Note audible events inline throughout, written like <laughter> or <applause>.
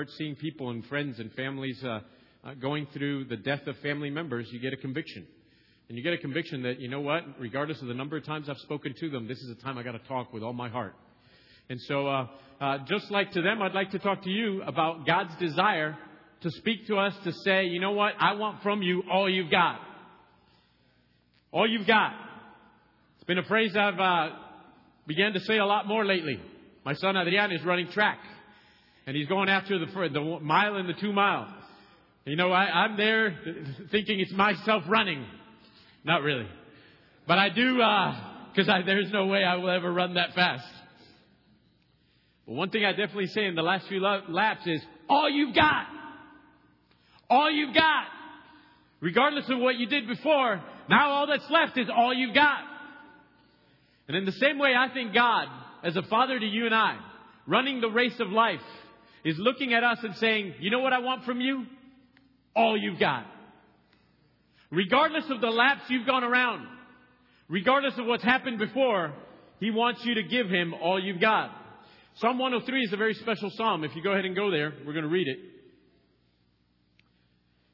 start seeing people and friends and families uh, uh, going through the death of family members, you get a conviction. And you get a conviction that, you know what, regardless of the number of times I've spoken to them, this is the time I got to talk with all my heart. And so, uh, uh, just like to them, I'd like to talk to you about God's desire to speak to us to say, you know what, I want from you all you've got. All you've got. It's been a phrase I've uh, began to say a lot more lately. My son Adrian is running track, and he's going after the, the mile and the two mile. You know, I, I'm there thinking it's myself running. Not really. But I do, because uh, there's no way I will ever run that fast. But one thing I definitely say in the last few laps is, all you've got. All you've got. Regardless of what you did before, now all that's left is all you've got. And in the same way, I think God, as a father to you and I, running the race of life, is looking at us and saying, you know what I want from you? All you've got. Regardless of the laps you've gone around, regardless of what's happened before, He wants you to give Him all you've got. Psalm 103 is a very special psalm. If you go ahead and go there, we're going to read it.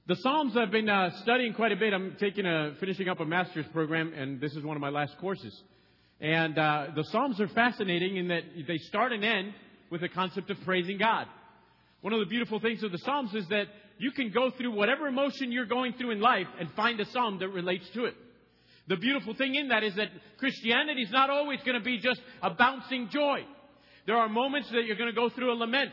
The Psalms I've been uh, studying quite a bit. I'm taking a, finishing up a master's program, and this is one of my last courses. And uh, the Psalms are fascinating in that they start and end with the concept of praising God. One of the beautiful things of the Psalms is that you can go through whatever emotion you're going through in life and find a psalm that relates to it. The beautiful thing in that is that Christianity is not always going to be just a bouncing joy. There are moments that you're going to go through a lament.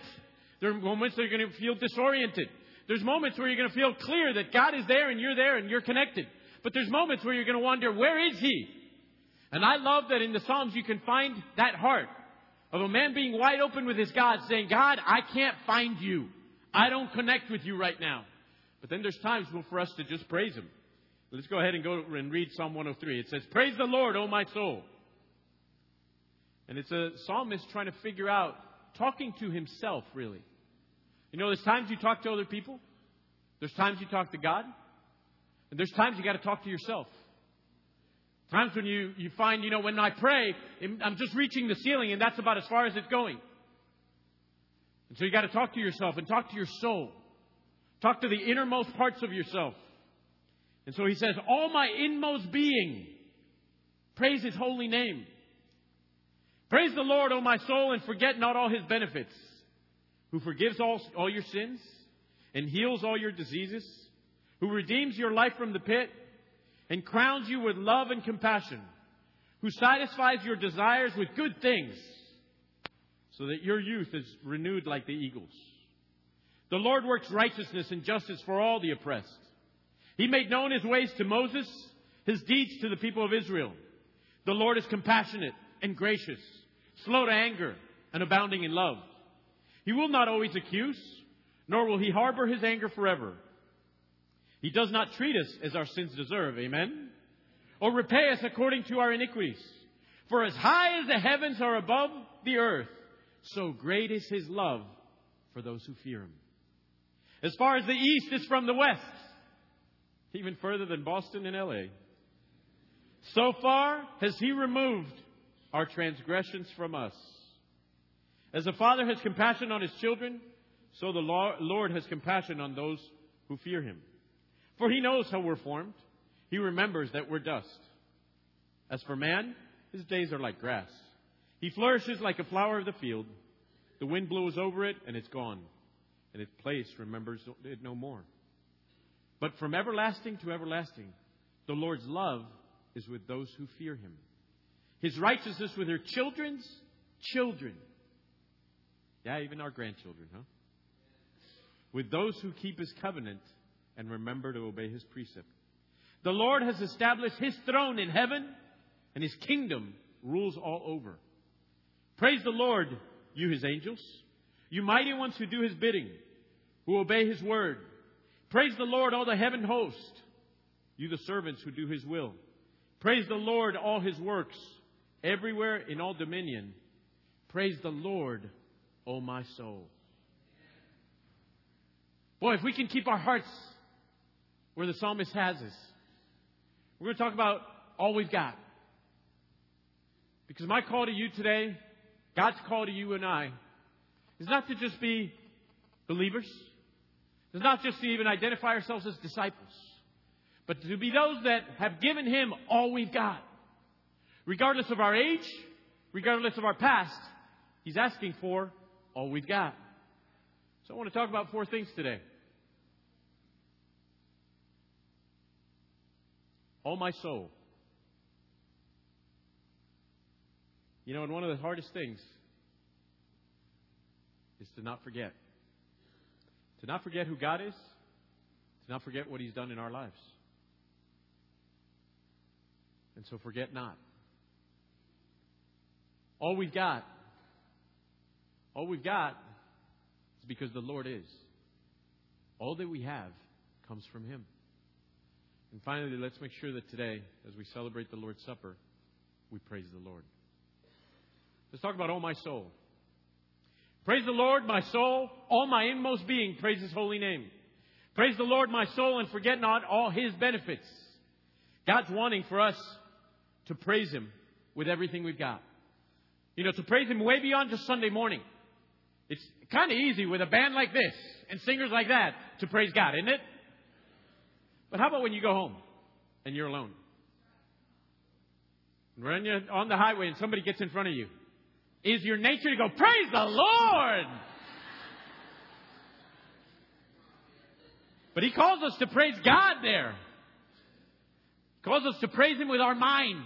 There are moments that you're going to feel disoriented. There's moments where you're going to feel clear that God is there and you're there and you're connected. But there's moments where you're going to wonder, where is He? And I love that in the Psalms you can find that heart of a man being wide open with his God saying, God, I can't find you. I don't connect with you right now. But then there's times for us to just praise Him. Let's go ahead and go and read Psalm 103. It says, Praise the Lord, O my soul. And it's a psalmist trying to figure out, talking to himself, really. You know, there's times you talk to other people, there's times you talk to God, and there's times you got to talk to yourself. Times when you, you find, you know, when I pray, I'm just reaching the ceiling and that's about as far as it's going. And so you got to talk to yourself and talk to your soul. Talk to the innermost parts of yourself. And so he says, All my inmost being, praise his holy name. Praise the Lord, O my soul, and forget not all his benefits, who forgives all, all your sins and heals all your diseases, who redeems your life from the pit and crowns you with love and compassion, who satisfies your desires with good things so that your youth is renewed like the eagles. The Lord works righteousness and justice for all the oppressed. He made known his ways to Moses, his deeds to the people of Israel. The Lord is compassionate and gracious, slow to anger, and abounding in love. He will not always accuse, nor will he harbor his anger forever. He does not treat us as our sins deserve, amen? Or repay us according to our iniquities. For as high as the heavens are above the earth, so great is his love for those who fear him. As far as the east is from the west, even further than Boston and LA, so far has he removed our transgressions from us. As the Father has compassion on his children, so the Lord has compassion on those who fear him. For he knows how we're formed. He remembers that we're dust. As for man, his days are like grass. He flourishes like a flower of the field. The wind blows over it, and it's gone, and its place remembers it no more. But from everlasting to everlasting, the Lord's love is with those who fear him. His righteousness with their children's children. Yeah, even our grandchildren, huh? With those who keep his covenant and remember to obey his precept. The Lord has established his throne in heaven, and his kingdom rules all over. Praise the Lord, you his angels, you mighty ones who do his bidding, who obey his word. Praise the Lord, all the heaven host, you the servants who do his will. Praise the Lord, all his works, everywhere in all dominion. Praise the Lord, O my soul. Boy, if we can keep our hearts where the psalmist has us, we're going to talk about all we've got. Because my call to you today God's call to you and I is not to just be believers. It's not just to even identify ourselves as disciples, but to be those that have given Him all we've got. Regardless of our age, regardless of our past, He's asking for all we've got. So I want to talk about four things today. All my soul. You know, and one of the hardest things is to not forget. To not forget who God is, to not forget what He's done in our lives. And so forget not. All we've got, all we've got is because the Lord is. All that we have comes from Him. And finally, let's make sure that today, as we celebrate the Lord's Supper, we praise the Lord. Let's talk about all my soul. Praise the Lord, my soul, all my inmost being, praise His holy name. Praise the Lord, my soul, and forget not all His benefits. God's wanting for us to praise Him with everything we've got. You know, to praise Him way beyond just Sunday morning. It's kind of easy with a band like this and singers like that to praise God, isn't it? But how about when you go home and you're alone? When you're on the highway and somebody gets in front of you, is your nature to go, Praise the Lord! But He calls us to praise God there. He calls us to praise Him with our mind.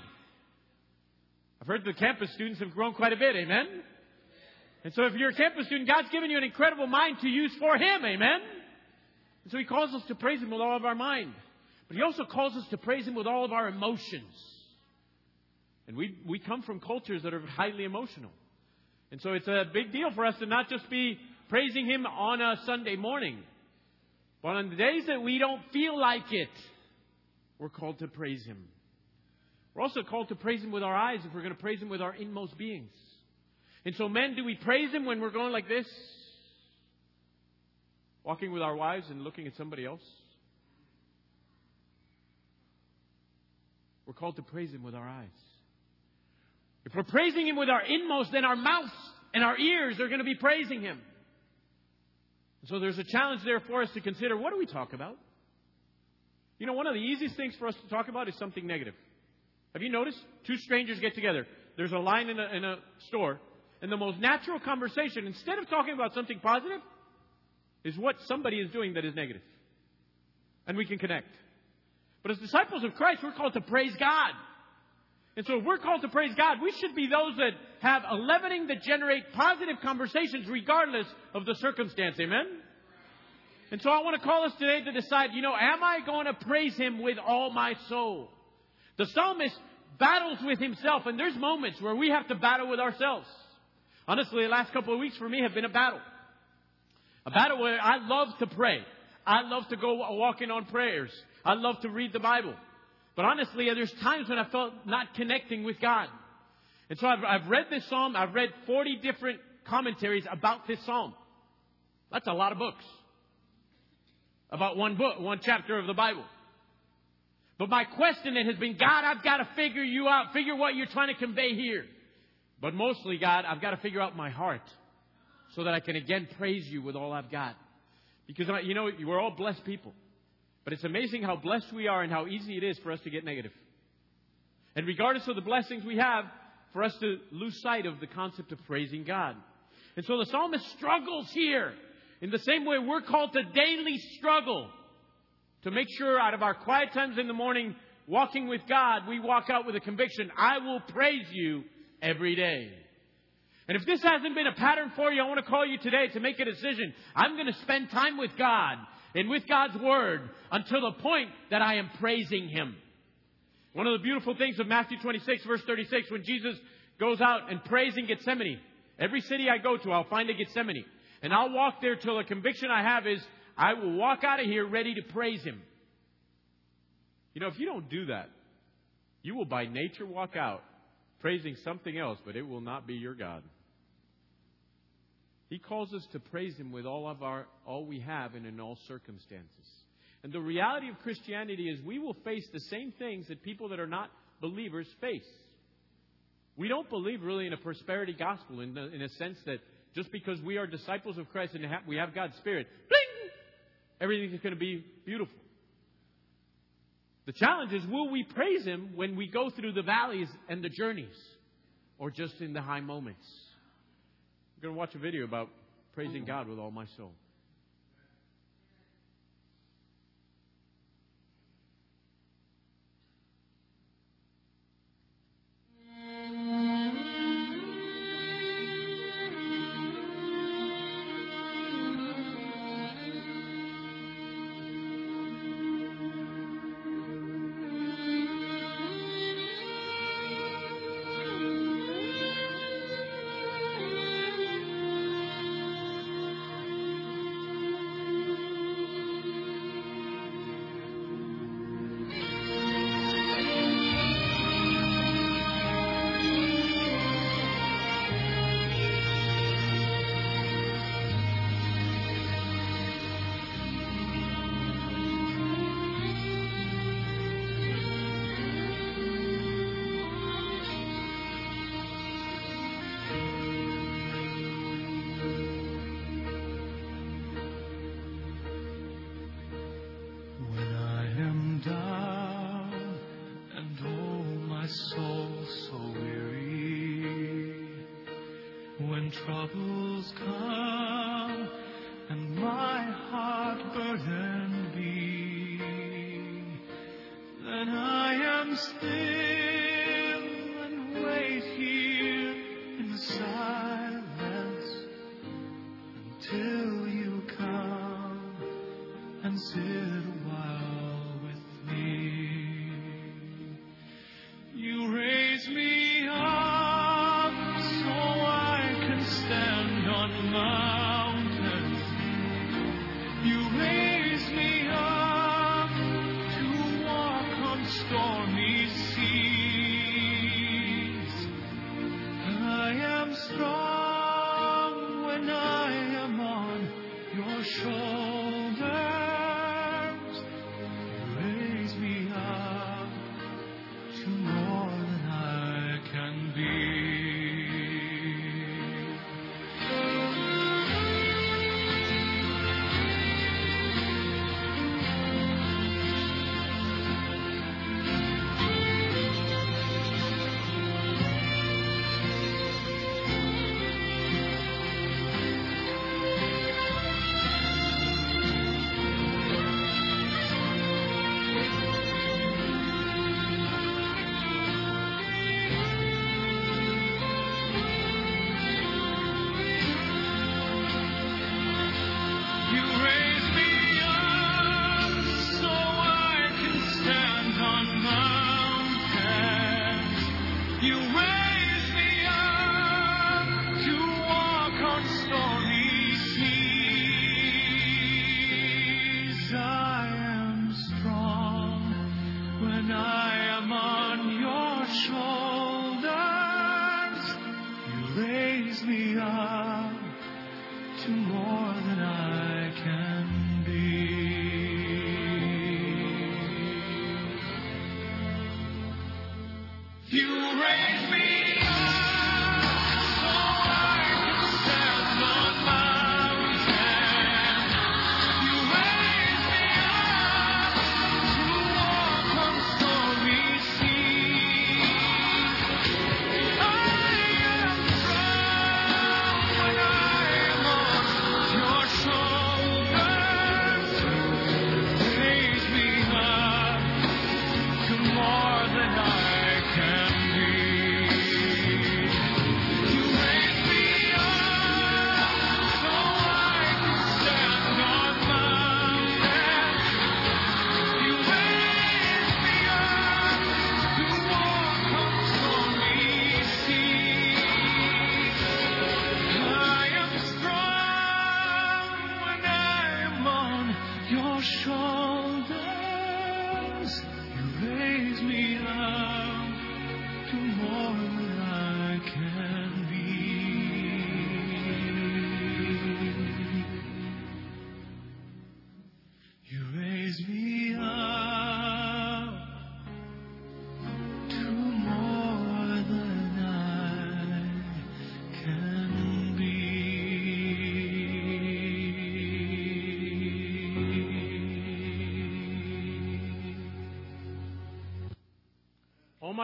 I've heard the campus students have grown quite a bit, amen? And so if you're a campus student, God's given you an incredible mind to use for Him, amen? And so He calls us to praise Him with all of our mind. But He also calls us to praise Him with all of our emotions. And we, we come from cultures that are highly emotional. And so it's a big deal for us to not just be praising Him on a Sunday morning, but on the days that we don't feel like it, we're called to praise Him. We're also called to praise Him with our eyes if we're going to praise Him with our inmost beings. And so, men, do we praise Him when we're going like this? Walking with our wives and looking at somebody else? We're called to praise Him with our eyes. If we're praising Him with our inmost, then our mouths and our ears are going to be praising Him. So there's a challenge there for us to consider what do we talk about? You know, one of the easiest things for us to talk about is something negative. Have you noticed? Two strangers get together. There's a line in a, in a store, and the most natural conversation, instead of talking about something positive, is what somebody is doing that is negative. And we can connect. But as disciples of Christ, we're called to praise God. And so if we're called to praise God, we should be those that have a leavening that generate positive conversations regardless of the circumstance. Amen? And so I want to call us today to decide, you know, am I going to praise Him with all my soul? The psalmist battles with himself, and there's moments where we have to battle with ourselves. Honestly, the last couple of weeks for me have been a battle. A battle where I love to pray. I love to go walking on prayers. I love to read the Bible. But honestly, there's times when I felt not connecting with God. And so I've, I've read this psalm. I've read 40 different commentaries about this psalm. That's a lot of books. About one book, one chapter of the Bible. But my question then has been, God, I've got to figure you out, figure what you're trying to convey here. But mostly, God, I've got to figure out my heart so that I can again praise you with all I've got. Because, you know, we're all blessed people. But it's amazing how blessed we are and how easy it is for us to get negative. And regardless of the blessings we have, for us to lose sight of the concept of praising God. And so the psalmist struggles here. In the same way, we're called to daily struggle to make sure out of our quiet times in the morning, walking with God, we walk out with a conviction I will praise you every day. And if this hasn't been a pattern for you, I want to call you today to make a decision. I'm going to spend time with God and with God's Word until the point that I am praising Him. One of the beautiful things of Matthew 26, verse 36, when Jesus goes out and prays in Gethsemane. Every city I go to, I'll find a Gethsemane. And I'll walk there till the conviction I have is I will walk out of here ready to praise Him. You know, if you don't do that, you will by nature walk out praising something else, but it will not be your God. He calls us to praise Him with all of our, all we have and in all circumstances. And the reality of Christianity is we will face the same things that people that are not believers face. We don't believe really in a prosperity gospel in, the, in a sense that just because we are disciples of Christ and have, we have God's Spirit, bling, is going to be beautiful. The challenge is will we praise Him when we go through the valleys and the journeys or just in the high moments? We're going to watch a video about praising mm. God with all my soul. when troubles come and my heart burden be, then I am still and wait here in silence until you come and sit.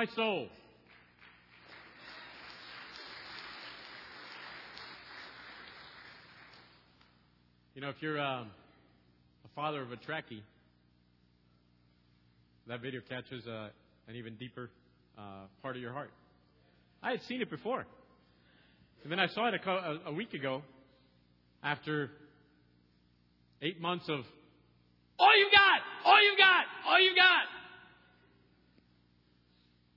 My soul. You know, if you're um, a father of a Trekkie, that video catches uh, an even deeper uh, part of your heart. I had seen it before. And then I saw it a, a week ago after eight months of, all you've got, all you've got, all you've got.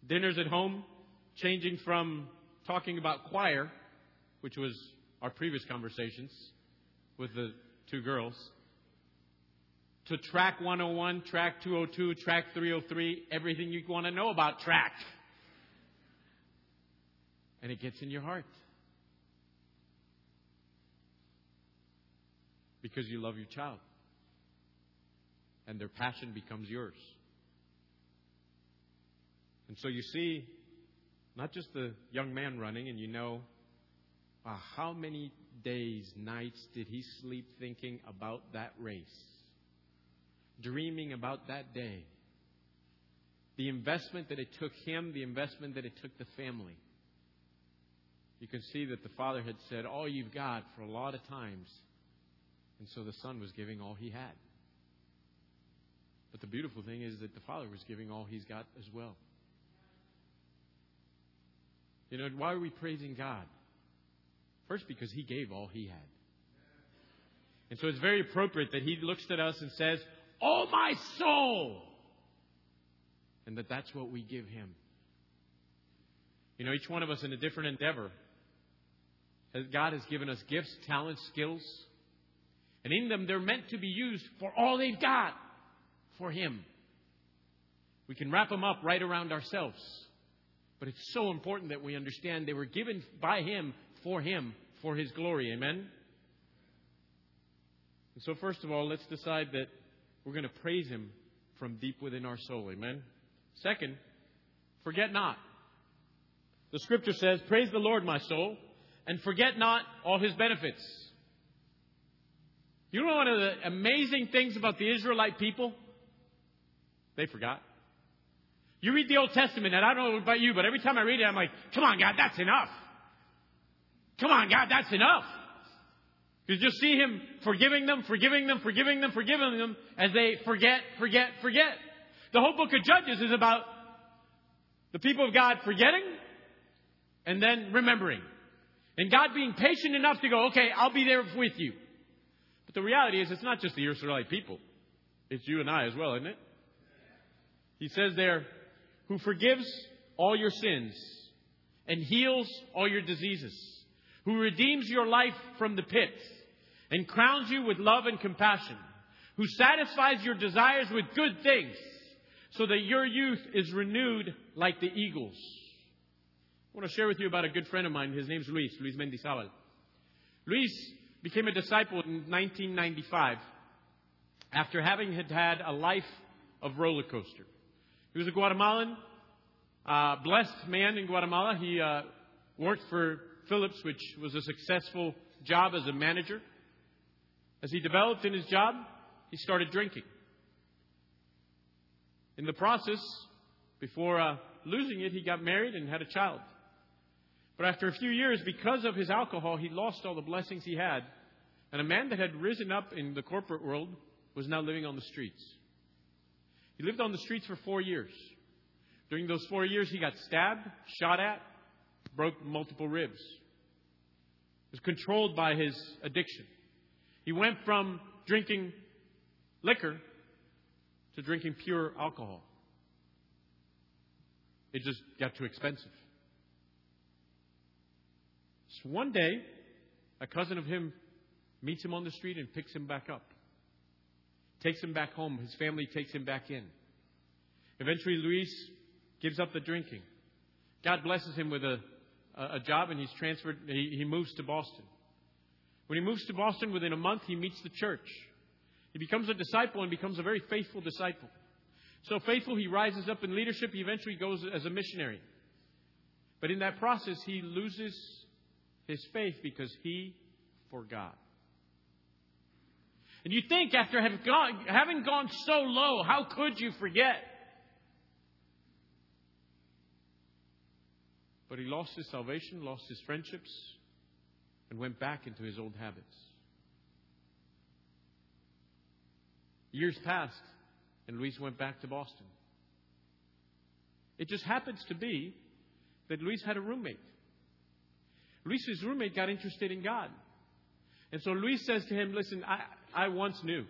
Dinners at home, changing from talking about choir, which was our previous conversations with the two girls, to track 101, track 202, track 303, everything you want to know about track. And it gets in your heart. Because you love your child. And their passion becomes yours. And so you see not just the young man running, and you know, wow, how many days, nights did he sleep thinking about that race? Dreaming about that day. The investment that it took him, the investment that it took the family. You can see that the father had said, All you've got for a lot of times. And so the son was giving all he had. But the beautiful thing is that the father was giving all he's got as well. You know, why are we praising God? First, because He gave all He had. And so it's very appropriate that He looks at us and says, Oh, my soul! And that that's what we give Him. You know, each one of us in a different endeavor. God has given us gifts, talents, skills. And in them, they're meant to be used for all they've got for Him. We can wrap them up right around ourselves. But it's so important that we understand they were given by Him, for Him, for His glory. Amen? And so, first of all, let's decide that we're going to praise Him from deep within our soul. Amen? Second, forget not. The scripture says, Praise the Lord, my soul, and forget not all His benefits. You know one of the amazing things about the Israelite people? They forgot. You read the Old Testament, and I don't know about you, but every time I read it, I'm like, come on, God, that's enough. Come on, God, that's enough. You just see Him forgiving them, forgiving them, forgiving them, forgiving them as they forget, forget, forget. The whole book of Judges is about the people of God forgetting and then remembering. And God being patient enough to go, okay, I'll be there with you. But the reality is, it's not just the Israelite people. It's you and I as well, isn't it? He says there, who forgives all your sins and heals all your diseases, who redeems your life from the pit and crowns you with love and compassion, who satisfies your desires with good things so that your youth is renewed like the eagles. I want to share with you about a good friend of mine. His name's Luis, Luis Mendizabal. Luis became a disciple in 1995 after having had had a life of roller coaster. He was a Guatemalan, uh, blessed man in Guatemala. He uh, worked for Philips, which was a successful job as a manager. As he developed in his job, he started drinking. In the process, before uh, losing it, he got married and had a child. But after a few years, because of his alcohol, he lost all the blessings he had. And a man that had risen up in the corporate world was now living on the streets. He lived on the streets for four years. During those four years, he got stabbed, shot at, broke multiple ribs. Was controlled by his addiction. He went from drinking liquor to drinking pure alcohol. It just got too expensive. So one day, a cousin of him meets him on the street and picks him back up takes him back home. His family takes him back in. Eventually, Luis gives up the drinking. God blesses him with a, a job, and he's transferred. He, he moves to Boston. When he moves to Boston, within a month, he meets the church. He becomes a disciple and becomes a very faithful disciple. So faithful, he rises up in leadership. He eventually goes as a missionary. But in that process, he loses his faith because he forgot. And you think after having gone, having gone so low, how could you forget? But he lost his salvation, lost his friendships, and went back into his old habits. Years passed, and Luis went back to Boston. It just happens to be that Luis had a roommate. Luis's roommate got interested in God. And so Luis says to him, Listen, I, I once knew,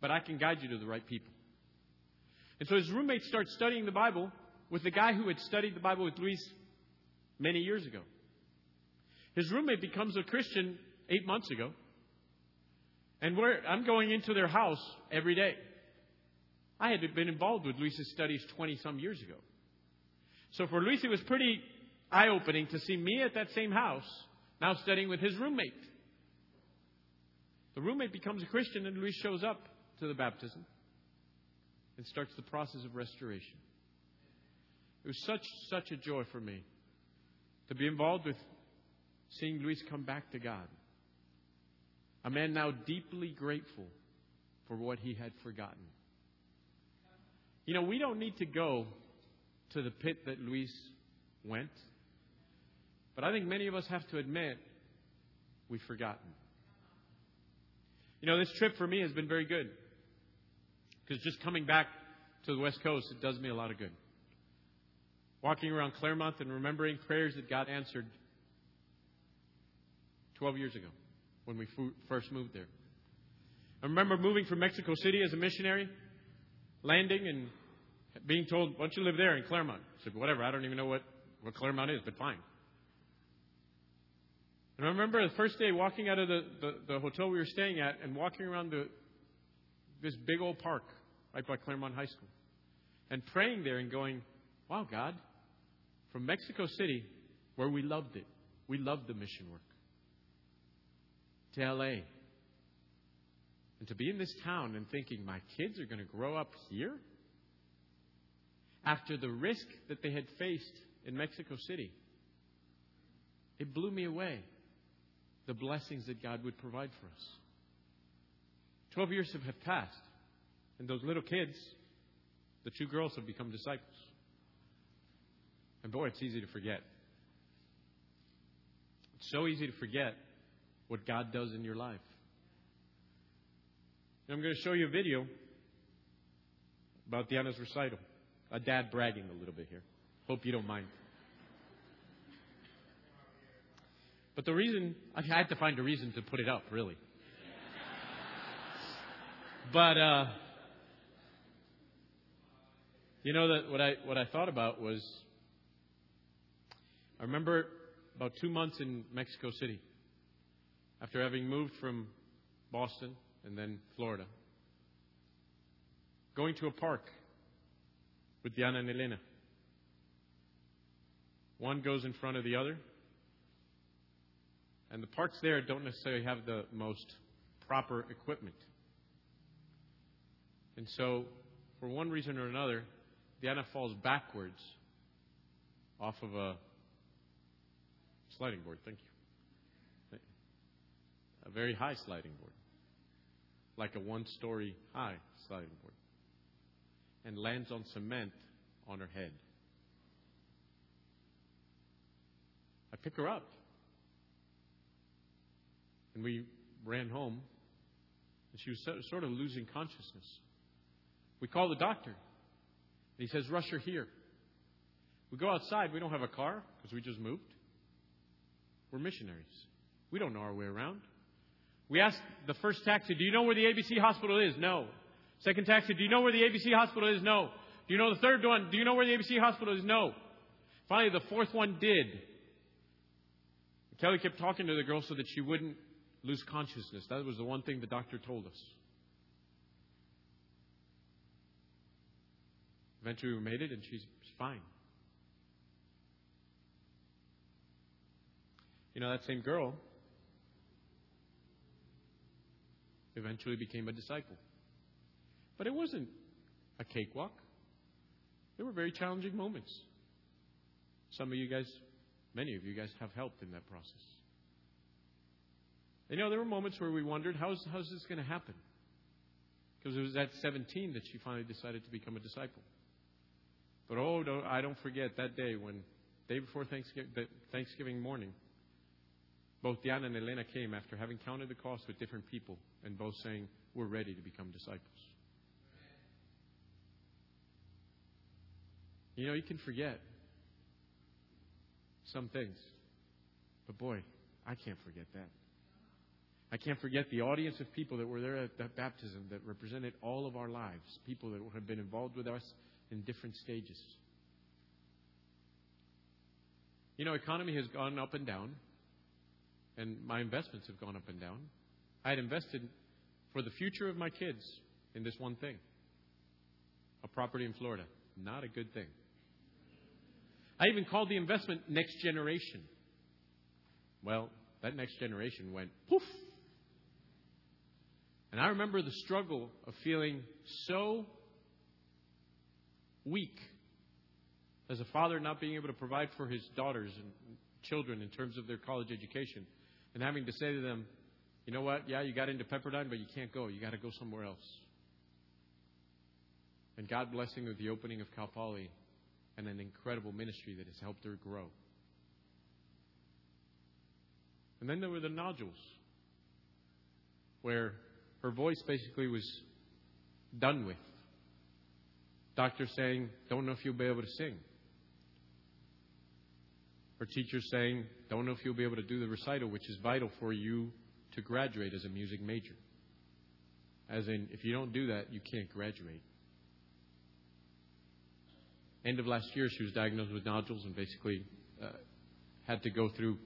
but I can guide you to the right people. And so his roommate starts studying the Bible with the guy who had studied the Bible with Luis many years ago. His roommate becomes a Christian eight months ago. And I'm going into their house every day. I had been involved with Luis's studies 20 some years ago. So for Luis, it was pretty eye opening to see me at that same house now studying with his roommate. The roommate becomes a Christian, and Luis shows up to the baptism and starts the process of restoration. It was such, such a joy for me to be involved with seeing Luis come back to God. A man now deeply grateful for what he had forgotten. You know, we don't need to go to the pit that Luis went, but I think many of us have to admit we've forgotten. You know, this trip for me has been very good because just coming back to the West Coast, it does me a lot of good. Walking around Claremont and remembering prayers that God answered 12 years ago when we first moved there. I remember moving from Mexico City as a missionary, landing and being told, why don't you live there in Claremont? I said, whatever, I don't even know what, what Claremont is, but fine. And I remember the first day walking out of the, the, the hotel we were staying at and walking around the, this big old park right by Claremont High School and praying there and going, wow, God, from Mexico City, where we loved it, we loved the mission work, to LA. And to be in this town and thinking, my kids are going to grow up here? After the risk that they had faced in Mexico City, it blew me away the blessings that God would provide for us. Twelve years have passed, and those little kids, the two girls, have become disciples. And boy, it's easy to forget. It's so easy to forget what God does in your life. And I'm going to show you a video about Diana's recital. A dad bragging a little bit here. Hope you don't mind. But the reason, I had to find a reason to put it up, really. <laughs> But, uh, you know, that what I, what I thought about was I remember about two months in Mexico City after having moved from Boston and then Florida, going to a park with Diana and Elena. One goes in front of the other. And the parts there don't necessarily have the most proper equipment. And so, for one reason or another, Diana falls backwards off of a sliding board. Thank you. A very high sliding board, like a one story high sliding board, and lands on cement on her head. I pick her up. And we ran home, and she was sort of losing consciousness. We call the doctor, he says, Rush her here. We go outside. We don't have a car because we just moved. We're missionaries. We don't know our way around. We ask the first taxi, Do you know where the ABC hospital is? No. Second taxi, Do you know where the ABC hospital is? No. Do you know the third one? Do you know where the ABC hospital is? No. Finally, the fourth one did. Kelly kept talking to the girl so that she wouldn't lose consciousness. That was the one thing the doctor told us. Eventually, we made it, and she's fine. You know, that same girl eventually became a disciple. But it wasn't a cakewalk. There were very challenging moments. Some of you guys, many of you guys, have helped in that process. You know, there were moments where we wondered, how's, how's this going to happen? Because it was at 17 that she finally decided to become a disciple. But oh, don't, I don't forget that day when day before Thanksgiving, Thanksgiving morning, both Diana and Elena came after having counted the cost with different people and both saying, We're ready to become disciples. You know, you can forget some things. But boy, I can't forget that. I can't forget the audience of people that were there at that baptism that represented all of our lives, people that have been involved with us in different stages. You know, economy has gone up and down, and my investments have gone up and down. I had invested for the future of my kids in this one thing a property in Florida. Not a good thing. I even called the investment next generation. Well, that next generation went poof. And I remember the struggle of feeling so weak as a father not being able to provide for his daughters and children in terms of their college education and having to say to them, you know what? Yeah, you got into Pepperdine, but you can't go. You got to go somewhere else. And God blessing with the opening of Cal Poly and an incredible ministry that has helped her grow. And then there were the nodules, where her voice basically was done with. Doctor saying, Don't know if you'll be able to sing. Her teacher saying, Don't know if you'll be able to do the recital, which is vital for you to graduate as a music major. As in, if you don't do that, you can't graduate end of last year, she was diagnosed with nodules and basically uh, had to go through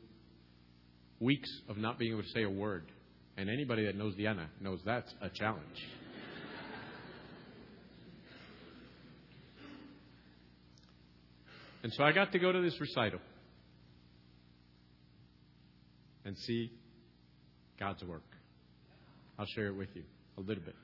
weeks of not being able to say a word. And anybody that knows Diana knows that's a challenge. and so I got to go to this recital and see God's work. I'll share it with you a little bit.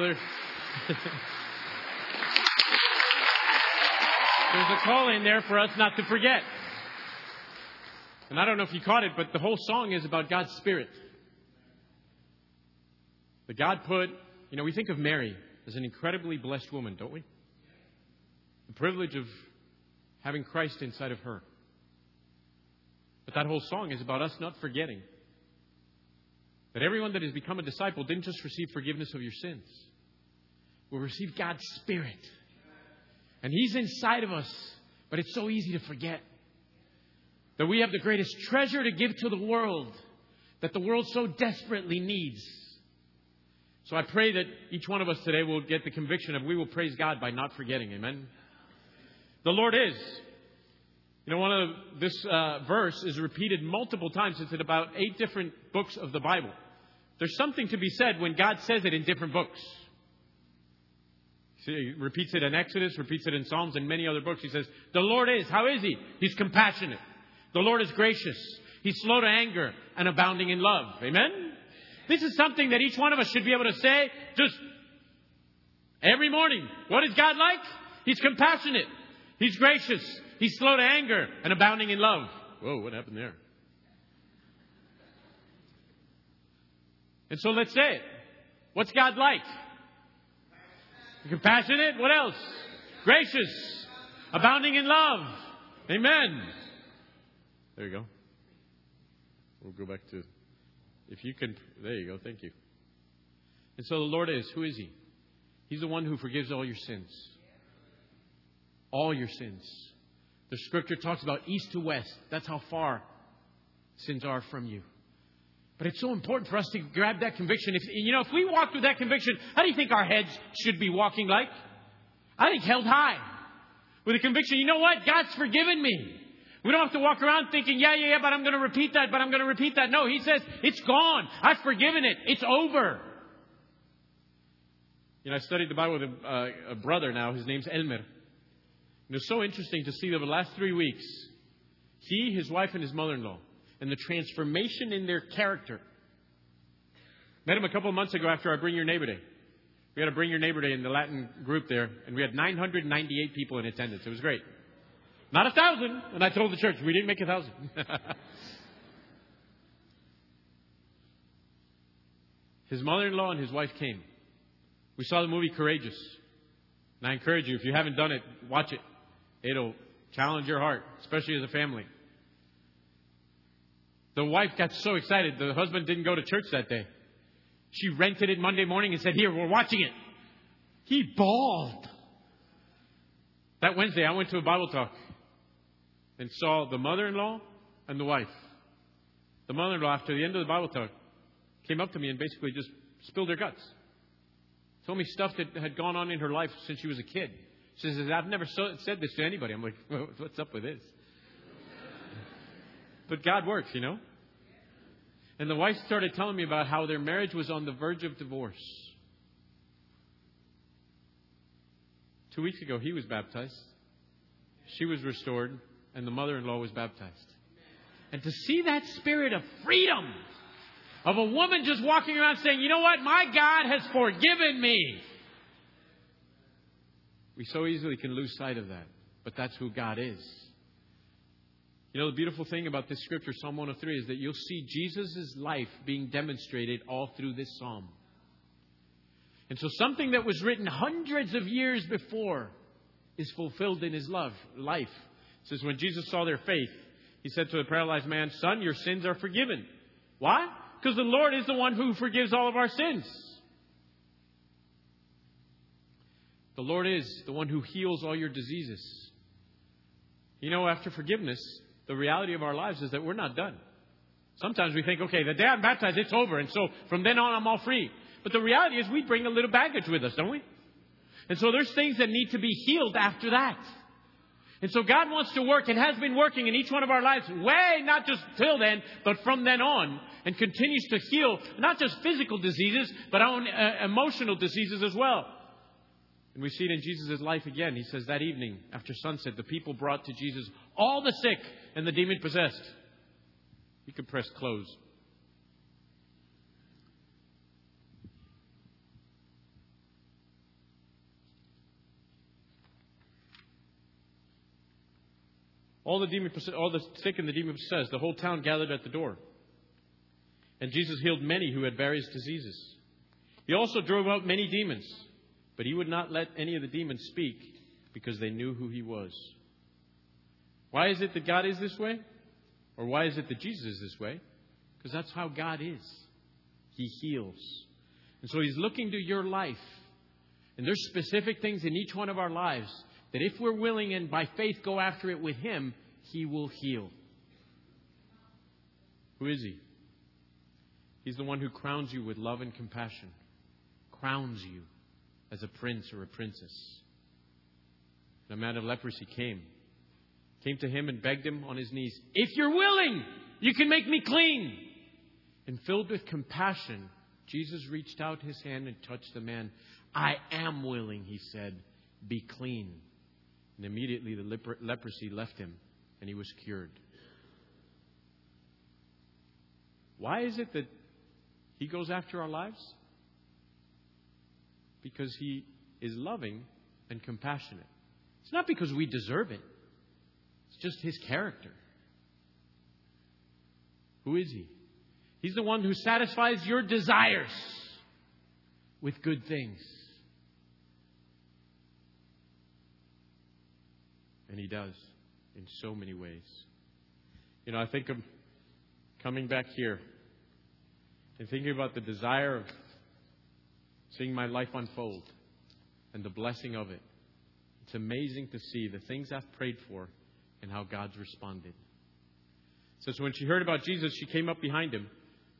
There's. A call in there for us not to forget. And I don't know if you caught it, but the whole song is about God's Spirit. That God put, you know, we think of Mary as an incredibly blessed woman, don't we? The privilege of having Christ inside of her. But that whole song is about us not forgetting that everyone that has become a disciple didn't just receive forgiveness of your sins, will receive God's Spirit. And He's inside of us, but it's so easy to forget that we have the greatest treasure to give to the world that the world so desperately needs. So I pray that each one of us today will get the conviction of we will praise God by not forgetting. Amen. The Lord is. You know, one of this uh, verse is repeated multiple times. It's in about eight different books of the Bible. There's something to be said when God says it in different books. See, he repeats it in Exodus, repeats it in Psalms, and many other books. He says, The Lord is. How is He? He's compassionate. The Lord is gracious. He's slow to anger and abounding in love. Amen? This is something that each one of us should be able to say just every morning. What is God like? He's compassionate. He's gracious. He's slow to anger and abounding in love. Whoa, what happened there? And so let's say it. What's God like? Compassionate. What else? Gracious. Abounding in love. Amen. There you go. We'll go back to, if you can, there you go. Thank you. And so the Lord is, who is He? He's the one who forgives all your sins. All your sins. The scripture talks about east to west. That's how far sins are from you. But it's so important for us to grab that conviction. If, you know, if we walk with that conviction, how do you think our heads should be walking like? I think held high. With a conviction, you know what? God's forgiven me. We don't have to walk around thinking, yeah, yeah, yeah, but I'm going to repeat that, but I'm going to repeat that. No, He says, it's gone. I've forgiven it. It's over. You know, I studied the Bible with a, uh, a brother now. His name's Elmer. And it was so interesting to see over the last three weeks, he, his wife, and his mother in law and the transformation in their character. Met him a couple of months ago after our Bring Your Neighbor Day. We had a Bring Your Neighbor Day in the Latin group there, and we had 998 people in attendance. It was great. Not a thousand, and I told the church we didn't make a thousand. <laughs> his mother-in-law and his wife came. We saw the movie Courageous. And I encourage you, if you haven't done it, watch it. It'll challenge your heart, especially as a family. The wife got so excited, the husband didn't go to church that day. She rented it Monday morning and said, Here, we're watching it. He bawled. That Wednesday, I went to a Bible talk and saw the mother in law and the wife. The mother in law, after the end of the Bible talk, came up to me and basically just spilled her guts. Told me stuff that had gone on in her life since she was a kid. She says, I've never said this to anybody. I'm like, <laughs> what's up with this? <laughs> But God works, you know? And the wife started telling me about how their marriage was on the verge of divorce. Two weeks ago, he was baptized. She was restored, and the mother in law was baptized. And to see that spirit of freedom, of a woman just walking around saying, You know what? My God has forgiven me. We so easily can lose sight of that. But that's who God is. You know, the beautiful thing about this scripture, Psalm 103, is that you'll see Jesus' life being demonstrated all through this psalm. And so something that was written hundreds of years before is fulfilled in his love, life. It says, when Jesus saw their faith, he said to the paralyzed man, Son, your sins are forgiven. Why? Because the Lord is the one who forgives all of our sins. The Lord is the one who heals all your diseases. You know, after forgiveness, the reality of our lives is that we're not done. Sometimes we think, okay, the day I'm baptized, it's over, and so from then on, I'm all free. But the reality is we bring a little baggage with us, don't we? And so there's things that need to be healed after that. And so God wants to work and has been working in each one of our lives way, not just till then, but from then on, and continues to heal not just physical diseases, but own uh, emotional diseases as well. And we see it in Jesus' life again. He says that evening after sunset, the people brought to Jesus all the sick and the demon possessed. You can press close. All the demon, all the sick and the demon possessed, the whole town gathered at the door. And Jesus healed many who had various diseases. He also drove out many demons, but he would not let any of the demons speak because they knew who he was. Why is it that God is this way? Or why is it that Jesus is this way? Because that's how God is. He heals. And so he's looking to your life. And there's specific things in each one of our lives that if we're willing and by faith go after it with him, he will heal. Who is he? He's the one who crowns you with love and compassion, crowns you as a prince or a princess. The man of leprosy came, came to him and begged him on his knees, If you're willing, you can make me clean. And filled with compassion, Jesus reached out his hand and touched the man. I am willing, he said, be clean. And immediately the leprosy left him and he was cured. Why is it that he goes after our lives? Because He is loving and compassionate. It's not because we deserve it, just His character. Who is He? He's the one who satisfies your desires with good things. And He does in so many ways. You know, I think of coming back here and thinking about the desire of seeing my life unfold and the blessing of it, it's amazing to see the things I've prayed for and how God's responded. So, so when she heard about Jesus, she came up behind him,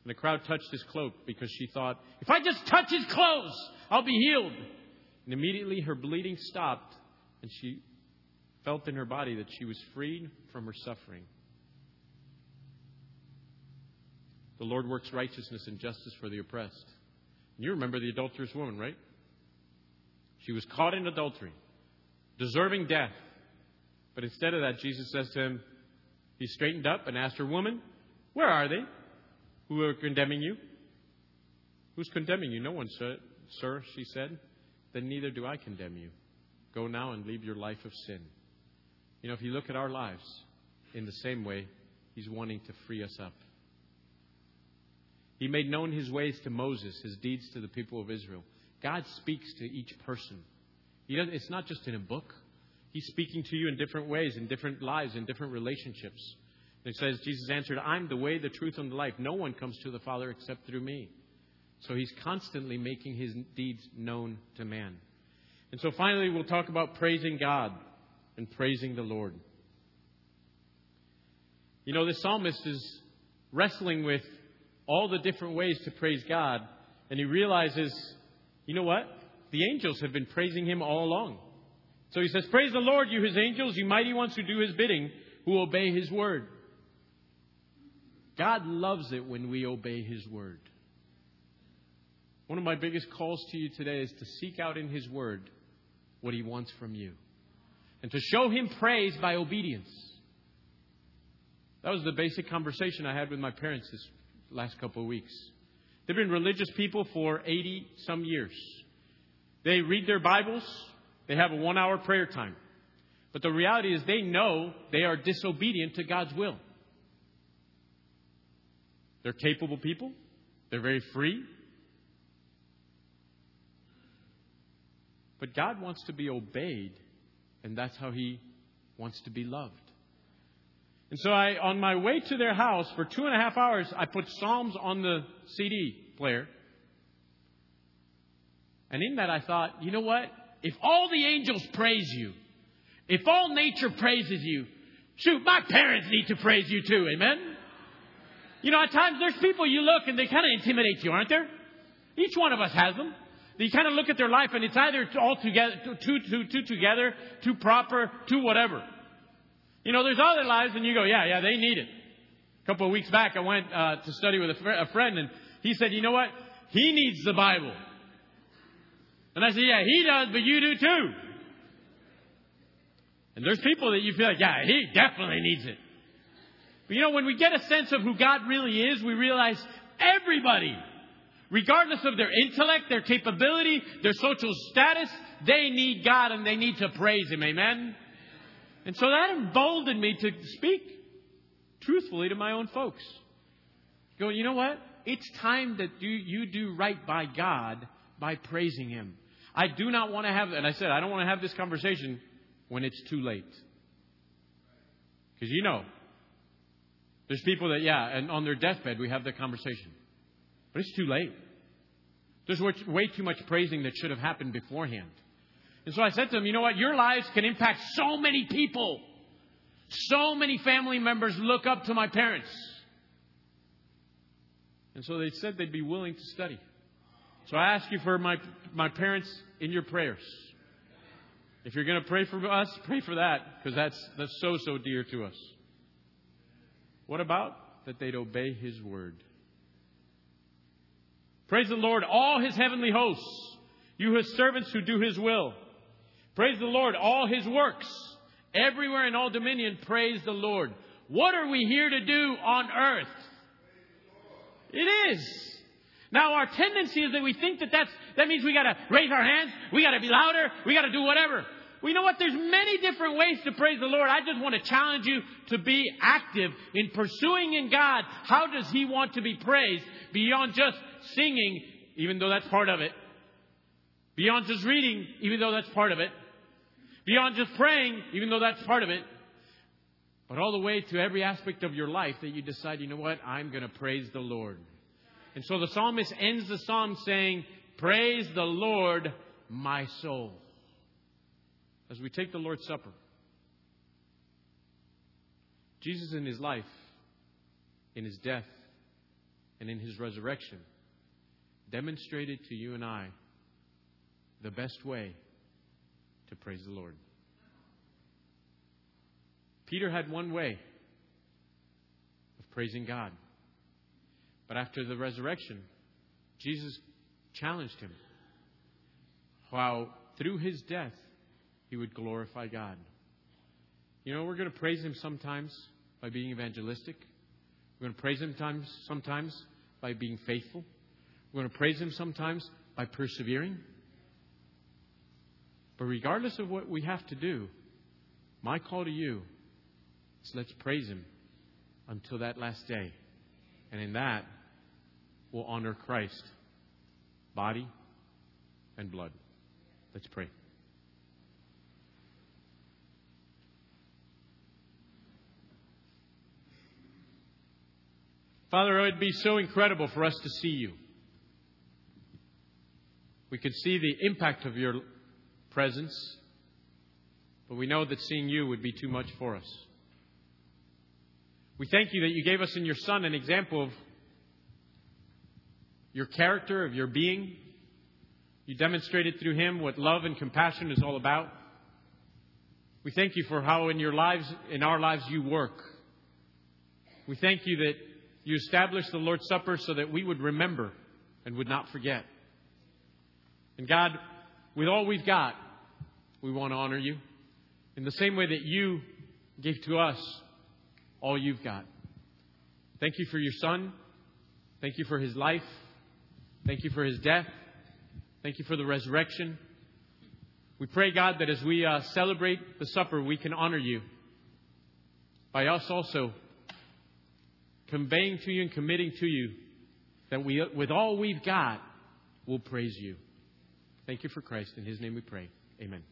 and the crowd touched his cloak because she thought, if I just touch his clothes, I'll be healed. And immediately her bleeding stopped, and she felt in her body that she was freed from her suffering. The Lord works righteousness and justice for the oppressed. You remember the adulterous woman, right? She was caught in adultery, deserving death. But instead of that, Jesus says to him, He straightened up and asked her, Woman, where are they who are condemning you? Who's condemning you? No one, sir, she said. Then neither do I condemn you. Go now and leave your life of sin. You know, if you look at our lives in the same way, He's wanting to free us up. He made known his ways to Moses, his deeds to the people of Israel. God speaks to each person. it's not just in a book. He's speaking to you in different ways, in different lives, in different relationships. And it says, Jesus answered, I'm the way, the truth, and the life. No one comes to the Father except through me. So he's constantly making his deeds known to man. And so finally, we'll talk about praising God and praising the Lord. You know, the psalmist is wrestling with all the different ways to praise God, and he realizes, you know what? The angels have been praising him all along. So he says, Praise the Lord, you his angels, you mighty ones who do his bidding, who obey his word. God loves it when we obey his word. One of my biggest calls to you today is to seek out in his word what he wants from you and to show him praise by obedience. That was the basic conversation I had with my parents this last couple of weeks. They've been religious people for 80 some years. They read their Bibles, they have a one hour prayer time. But the reality is, they know they are disobedient to God's will. They're capable people, they're very free. But God wants to be obeyed, and that's how He wants to be loved. And so I, on my way to their house for two and a half hours, I put Psalms on the CD player. And in that I thought, you know what? If all the angels praise you, if all nature praises you, shoot, my parents need to praise you too, amen? You know, at times there's people you look and they kind of intimidate you, aren't there? Each one of us has them. You kind of look at their life and it's either all together, too, too, too together, too proper, too whatever. You know, there's other lives, and you go, yeah, yeah, they need it. A couple of weeks back, I went uh, to study with a, fr- a friend, and he said, you know what? He needs the Bible. And I said, yeah, he does, but you do too. And there's people that you feel like, yeah, he definitely needs it. But you know, when we get a sense of who God really is, we realize everybody, regardless of their intellect, their capability, their social status, they need God and they need to praise Him. Amen? And so that emboldened me to speak truthfully to my own folks. Going, you know what? It's time that you, you do right by God by praising Him. I do not want to have, and I said, I don't want to have this conversation when it's too late. Because you know, there's people that, yeah, and on their deathbed we have that conversation. But it's too late. There's way too much praising that should have happened beforehand. And so I said to them, you know what? Your lives can impact so many people. So many family members look up to my parents. And so they said they'd be willing to study. So I ask you for my, my parents in your prayers. If you're going to pray for us, pray for that, because that's, that's so, so dear to us. What about that they'd obey His word? Praise the Lord, all His heavenly hosts, you His servants who do His will. Praise the Lord, all His works, everywhere in all dominion, praise the Lord. What are we here to do on earth? It is. Now our tendency is that we think that that's, that means we gotta raise our hands, we gotta be louder, we gotta do whatever. Well, you know what? There's many different ways to praise the Lord. I just want to challenge you to be active in pursuing in God. How does He want to be praised beyond just singing, even though that's part of it? Beyond just reading, even though that's part of it? Beyond just praying, even though that's part of it? But all the way to every aspect of your life that you decide, you know what? I'm going to praise the Lord. And so the psalmist ends the psalm saying, Praise the Lord, my soul. As we take the Lord's Supper, Jesus in his life, in his death, and in his resurrection demonstrated to you and I the best way to praise the Lord. Peter had one way of praising God. But after the resurrection, Jesus challenged him how through his death he would glorify God. You know, we're going to praise him sometimes by being evangelistic. We're going to praise him times, sometimes by being faithful. We're going to praise him sometimes by persevering. But regardless of what we have to do, my call to you is let's praise him until that last day. And in that, will honor Christ, body and blood. Let's pray. Father, it would be so incredible for us to see you. We could see the impact of your presence, but we know that seeing you would be too much for us. We thank you that you gave us in your Son an example of your character, of your being. You demonstrated through him what love and compassion is all about. We thank you for how in your lives, in our lives, you work. We thank you that you established the Lord's Supper so that we would remember and would not forget. And God, with all we've got, we want to honor you in the same way that you gave to us all you've got. Thank you for your Son. Thank you for his life. Thank you for his death. Thank you for the resurrection. We pray, God, that as we uh, celebrate the supper, we can honor you by us also conveying to you and committing to you that we, with all we've got, will praise you. Thank you for Christ. In his name we pray. Amen.